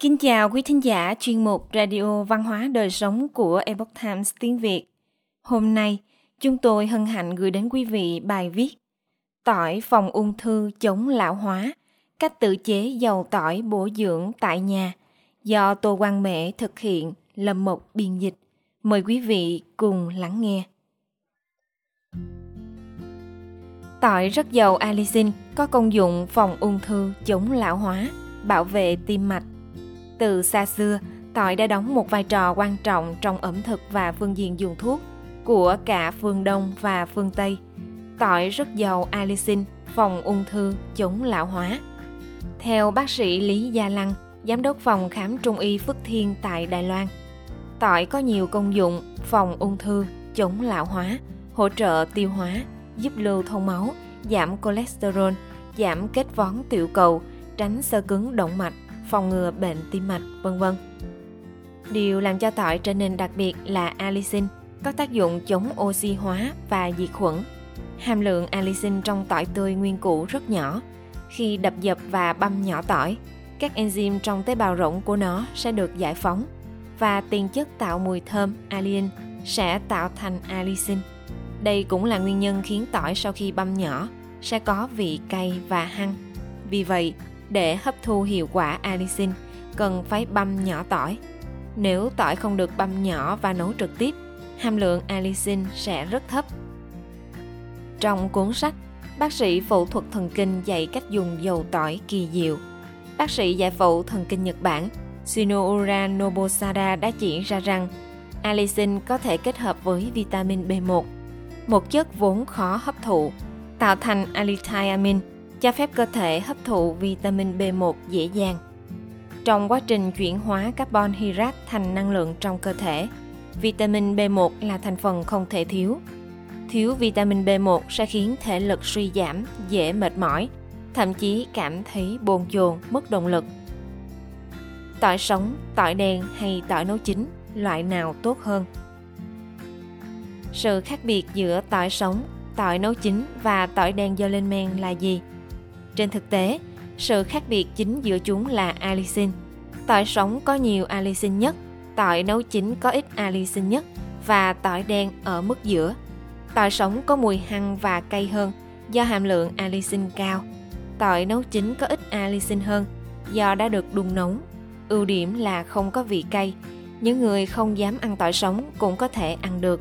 Kính chào quý thính giả chuyên mục Radio Văn hóa Đời Sống của Epoch Times tiếng Việt. Hôm nay, chúng tôi hân hạnh gửi đến quý vị bài viết Tỏi phòng ung thư chống lão hóa, cách tự chế dầu tỏi bổ dưỡng tại nhà do Tô Quang Mễ thực hiện, Lâm một biên dịch. Mời quý vị cùng lắng nghe. Tỏi rất giàu allicin, có công dụng phòng ung thư, chống lão hóa, bảo vệ tim mạch. Từ xa xưa, tỏi đã đóng một vai trò quan trọng trong ẩm thực và phương diện dùng thuốc của cả phương Đông và phương Tây. Tỏi rất giàu allicin, phòng ung thư, chống lão hóa. Theo bác sĩ Lý Gia Lăng, giám đốc phòng khám trung y Phước Thiên tại Đài Loan, tỏi có nhiều công dụng phòng ung thư, chống lão hóa, hỗ trợ tiêu hóa, giúp lưu thông máu, giảm cholesterol, giảm kết vón tiểu cầu, tránh sơ cứng động mạch, phòng ngừa bệnh tim mạch, vân vân. Điều làm cho tỏi trở nên đặc biệt là allicin, có tác dụng chống oxy hóa và diệt khuẩn. Hàm lượng allicin trong tỏi tươi nguyên củ rất nhỏ. Khi đập dập và băm nhỏ tỏi, các enzyme trong tế bào rỗng của nó sẽ được giải phóng và tiền chất tạo mùi thơm alien sẽ tạo thành allicin. Đây cũng là nguyên nhân khiến tỏi sau khi băm nhỏ sẽ có vị cay và hăng. Vì vậy, để hấp thu hiệu quả allicin, cần phải băm nhỏ tỏi. Nếu tỏi không được băm nhỏ và nấu trực tiếp, hàm lượng allicin sẽ rất thấp. Trong cuốn sách, bác sĩ phẫu thuật thần kinh dạy cách dùng dầu tỏi kỳ diệu. Bác sĩ giải phẫu thần kinh Nhật Bản Shinoura Nobosada đã chỉ ra rằng allicin có thể kết hợp với vitamin B1, một chất vốn khó hấp thụ, tạo thành alithiamin, cho phép cơ thể hấp thụ vitamin B1 dễ dàng. Trong quá trình chuyển hóa carbon hydrate thành năng lượng trong cơ thể, vitamin B1 là thành phần không thể thiếu. Thiếu vitamin B1 sẽ khiến thể lực suy giảm, dễ mệt mỏi, thậm chí cảm thấy bồn chồn, mất động lực. Tỏi sống, tỏi đen hay tỏi nấu chín, loại nào tốt hơn? Sự khác biệt giữa tỏi sống, tỏi nấu chín và tỏi đen do lên men là gì? Trên thực tế, sự khác biệt chính giữa chúng là allicin. Tỏi sống có nhiều allicin nhất, tỏi nấu chín có ít allicin nhất và tỏi đen ở mức giữa. Tỏi sống có mùi hăng và cay hơn do hàm lượng allicin cao. Tỏi nấu chín có ít allicin hơn do đã được đun nóng. Ưu điểm là không có vị cay. Những người không dám ăn tỏi sống cũng có thể ăn được.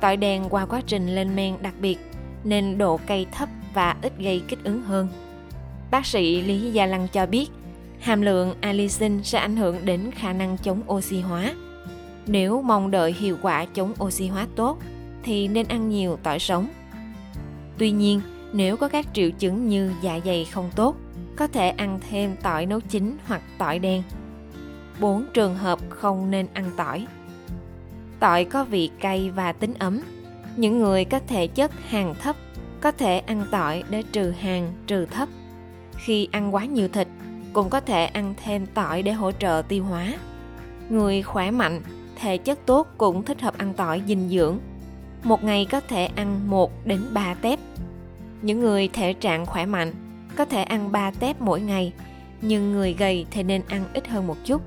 Tỏi đen qua quá trình lên men đặc biệt nên độ cay thấp và ít gây kích ứng hơn. Bác sĩ Lý Gia Lăng cho biết, hàm lượng allicin sẽ ảnh hưởng đến khả năng chống oxy hóa. Nếu mong đợi hiệu quả chống oxy hóa tốt, thì nên ăn nhiều tỏi sống. Tuy nhiên, nếu có các triệu chứng như dạ dày không tốt, có thể ăn thêm tỏi nấu chín hoặc tỏi đen. 4 trường hợp không nên ăn tỏi. Tỏi có vị cay và tính ấm. Những người có thể chất hàng thấp có thể ăn tỏi để trừ hàng, trừ thấp. Khi ăn quá nhiều thịt, cũng có thể ăn thêm tỏi để hỗ trợ tiêu hóa. Người khỏe mạnh, thể chất tốt cũng thích hợp ăn tỏi dinh dưỡng. Một ngày có thể ăn 1 đến 3 tép. Những người thể trạng khỏe mạnh có thể ăn 3 tép mỗi ngày, nhưng người gầy thì nên ăn ít hơn một chút.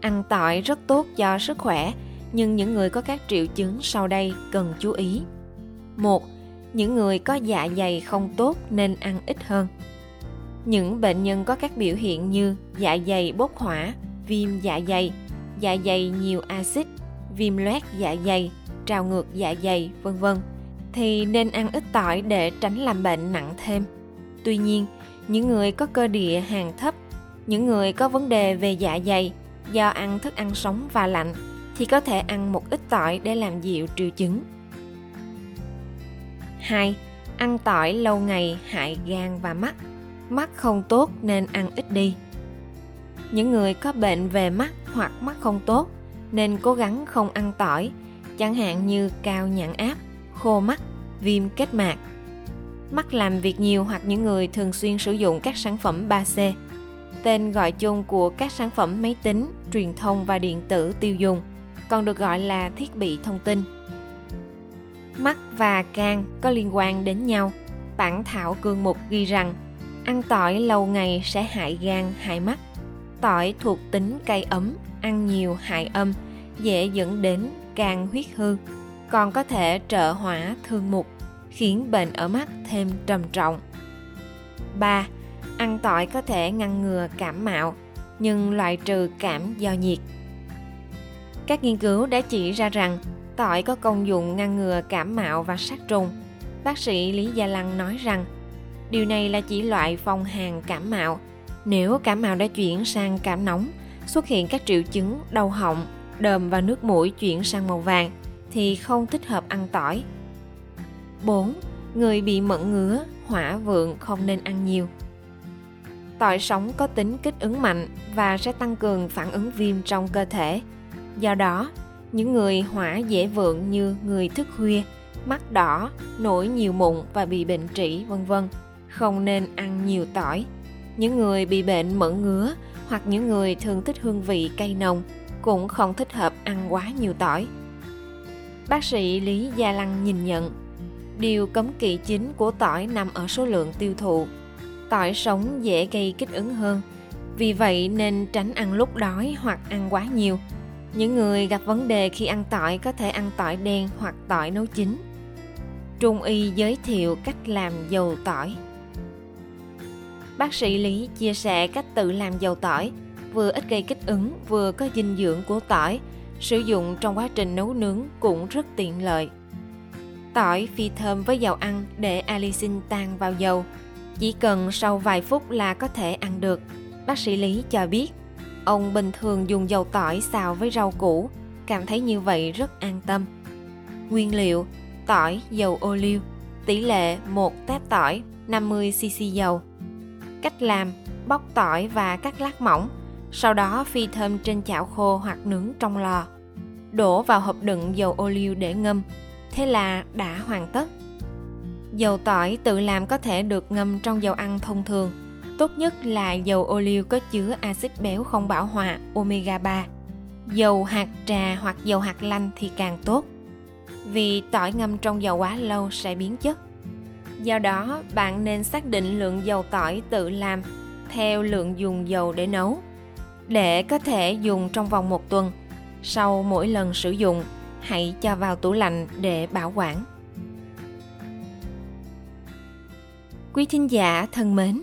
Ăn tỏi rất tốt cho sức khỏe, nhưng những người có các triệu chứng sau đây cần chú ý. một những người có dạ dày không tốt nên ăn ít hơn. Những bệnh nhân có các biểu hiện như dạ dày bốc hỏa, viêm dạ dày, dạ dày nhiều axit, viêm loét dạ dày, trào ngược dạ dày, vân vân thì nên ăn ít tỏi để tránh làm bệnh nặng thêm. Tuy nhiên, những người có cơ địa hàng thấp, những người có vấn đề về dạ dày do ăn thức ăn sống và lạnh thì có thể ăn một ít tỏi để làm dịu triệu chứng. 2. Ăn tỏi lâu ngày hại gan và mắt. Mắt không tốt nên ăn ít đi. Những người có bệnh về mắt hoặc mắt không tốt nên cố gắng không ăn tỏi, chẳng hạn như cao nhãn áp, khô mắt, viêm kết mạc. Mắt làm việc nhiều hoặc những người thường xuyên sử dụng các sản phẩm 3C. Tên gọi chung của các sản phẩm máy tính, truyền thông và điện tử tiêu dùng, còn được gọi là thiết bị thông tin mắt và can có liên quan đến nhau. Bản thảo cương mục ghi rằng ăn tỏi lâu ngày sẽ hại gan, hại mắt. Tỏi thuộc tính cay ấm, ăn nhiều hại âm, dễ dẫn đến can huyết hư, còn có thể trợ hỏa thương mục, khiến bệnh ở mắt thêm trầm trọng. 3. Ăn tỏi có thể ngăn ngừa cảm mạo, nhưng loại trừ cảm do nhiệt. Các nghiên cứu đã chỉ ra rằng tỏi có công dụng ngăn ngừa cảm mạo và sát trùng. Bác sĩ Lý Gia Lăng nói rằng điều này là chỉ loại phong hàn cảm mạo. Nếu cảm mạo đã chuyển sang cảm nóng, xuất hiện các triệu chứng đau họng, đờm và nước mũi chuyển sang màu vàng thì không thích hợp ăn tỏi. 4. Người bị mẫn ngứa, hỏa vượng không nên ăn nhiều. Tỏi sống có tính kích ứng mạnh và sẽ tăng cường phản ứng viêm trong cơ thể. Do đó, những người hỏa dễ vượng như người thức khuya, mắt đỏ, nổi nhiều mụn và bị bệnh trĩ vân vân không nên ăn nhiều tỏi. Những người bị bệnh mẫn ngứa hoặc những người thường thích hương vị cay nồng cũng không thích hợp ăn quá nhiều tỏi. Bác sĩ Lý Gia Lăng nhìn nhận, điều cấm kỵ chính của tỏi nằm ở số lượng tiêu thụ. Tỏi sống dễ gây kích ứng hơn, vì vậy nên tránh ăn lúc đói hoặc ăn quá nhiều. Những người gặp vấn đề khi ăn tỏi có thể ăn tỏi đen hoặc tỏi nấu chín. Trung y giới thiệu cách làm dầu tỏi. Bác sĩ Lý chia sẻ cách tự làm dầu tỏi, vừa ít gây kích ứng, vừa có dinh dưỡng của tỏi, sử dụng trong quá trình nấu nướng cũng rất tiện lợi. Tỏi phi thơm với dầu ăn để allicin tan vào dầu. Chỉ cần sau vài phút là có thể ăn được. Bác sĩ Lý cho biết, ông bình thường dùng dầu tỏi xào với rau củ, cảm thấy như vậy rất an tâm. Nguyên liệu: tỏi, dầu ô liu, tỷ lệ 1 tép tỏi, 50 cc dầu. Cách làm: bóc tỏi và cắt lát mỏng, sau đó phi thơm trên chảo khô hoặc nướng trong lò. Đổ vào hộp đựng dầu ô liu để ngâm. Thế là đã hoàn tất. Dầu tỏi tự làm có thể được ngâm trong dầu ăn thông thường. Tốt nhất là dầu ô liu có chứa axit béo không bão hòa omega 3. Dầu hạt trà hoặc dầu hạt lanh thì càng tốt. Vì tỏi ngâm trong dầu quá lâu sẽ biến chất Do đó, bạn nên xác định lượng dầu tỏi tự làm theo lượng dùng dầu để nấu. Để có thể dùng trong vòng một tuần, sau mỗi lần sử dụng, hãy cho vào tủ lạnh để bảo quản. Quý thính giả thân mến,